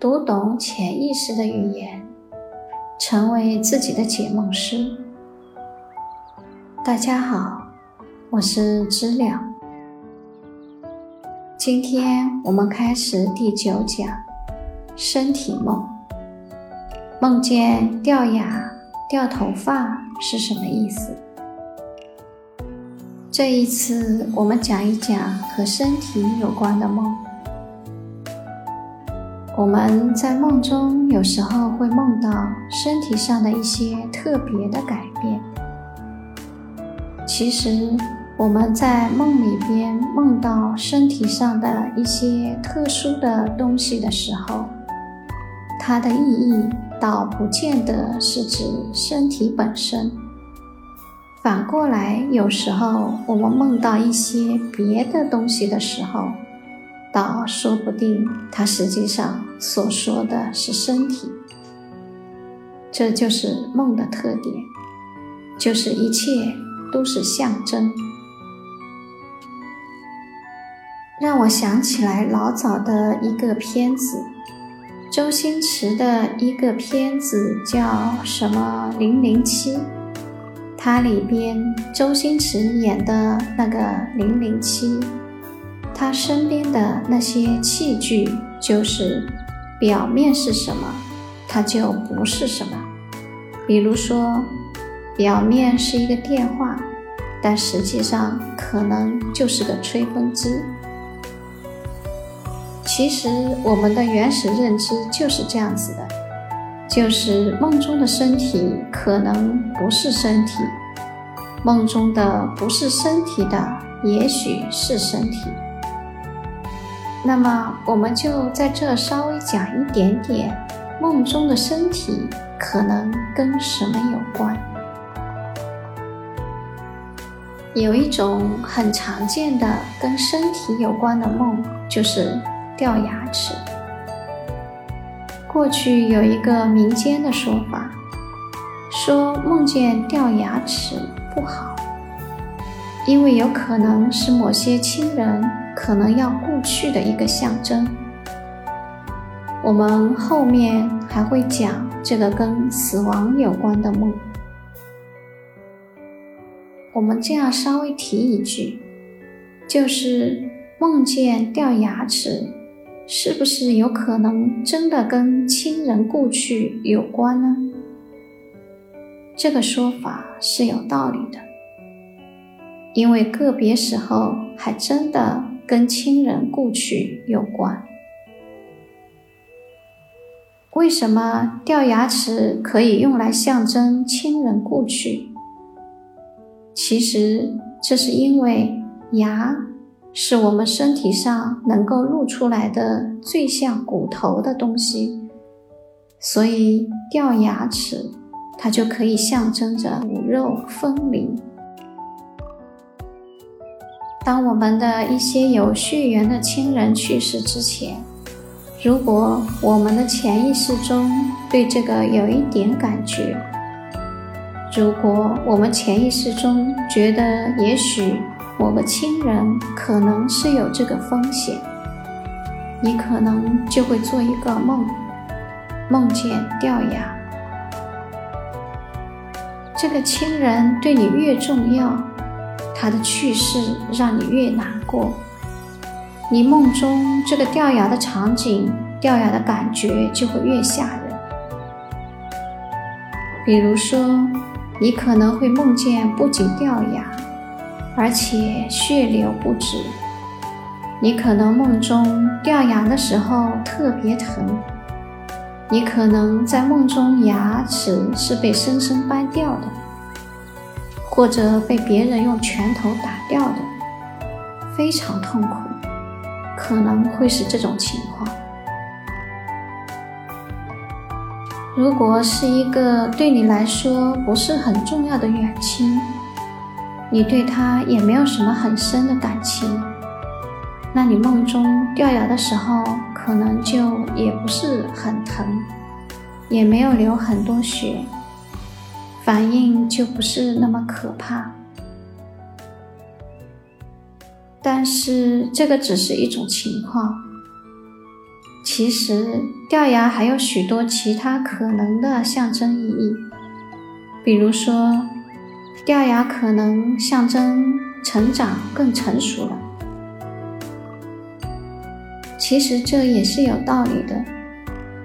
读懂潜意识的语言，成为自己的解梦师。大家好，我是知了。今天我们开始第九讲：身体梦。梦见掉牙、掉头发是什么意思？这一次我们讲一讲和身体有关的梦。我们在梦中有时候会梦到身体上的一些特别的改变。其实我们在梦里边梦到身体上的一些特殊的东西的时候，它的意义倒不见得是指身体本身。反过来，有时候我们梦到一些别的东西的时候，倒说不定，它实际上所说的是身体。这就是梦的特点，就是一切都是象征。让我想起来老早的一个片子，周星驰的一个片子叫什么《零零七》，它里边周星驰演的那个零零七。他身边的那些器具，就是表面是什么，它就不是什么。比如说，表面是一个电话，但实际上可能就是个吹风机。其实我们的原始认知就是这样子的，就是梦中的身体可能不是身体，梦中的不是身体的，也许是身体。那么，我们就在这稍微讲一点点梦中的身体可能跟什么有关。有一种很常见的跟身体有关的梦，就是掉牙齿。过去有一个民间的说法，说梦见掉牙齿不好，因为有可能是某些亲人。可能要故去的一个象征。我们后面还会讲这个跟死亡有关的梦。我们这样稍微提一句，就是梦见掉牙齿，是不是有可能真的跟亲人故去有关呢？这个说法是有道理的，因为个别时候还真的。跟亲人故去有关。为什么掉牙齿可以用来象征亲人故去？其实这是因为牙是我们身体上能够露出来的最像骨头的东西，所以掉牙齿它就可以象征着骨肉分离。当我们的一些有血缘的亲人去世之前，如果我们的潜意识中对这个有一点感觉，如果我们潜意识中觉得也许某个亲人可能是有这个风险，你可能就会做一个梦，梦见掉牙。这个亲人对你越重要。他的去世让你越难过，你梦中这个掉牙的场景、掉牙的感觉就会越吓人。比如说，你可能会梦见不仅掉牙，而且血流不止。你可能梦中掉牙的时候特别疼，你可能在梦中牙齿是被生生掰掉的。或者被别人用拳头打掉的，非常痛苦，可能会是这种情况。如果是一个对你来说不是很重要的远亲，你对他也没有什么很深的感情，那你梦中掉牙的时候，可能就也不是很疼，也没有流很多血。反应就不是那么可怕，但是这个只是一种情况。其实掉牙还有许多其他可能的象征意义，比如说，掉牙可能象征成长更成熟了。其实这也是有道理的，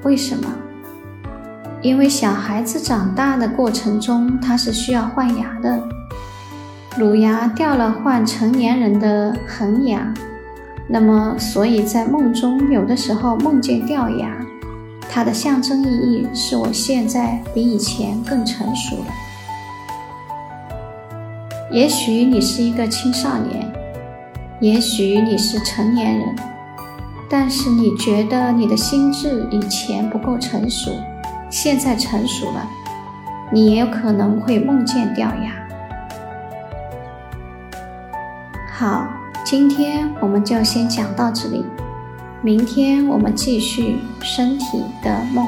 为什么？因为小孩子长大的过程中，他是需要换牙的，乳牙掉了换成年人的恒牙，那么所以在梦中有的时候梦见掉牙，它的象征意义是我现在比以前更成熟了。也许你是一个青少年，也许你是成年人，但是你觉得你的心智以前不够成熟。现在成熟了，你也有可能会梦见掉牙。好，今天我们就先讲到这里，明天我们继续身体的梦。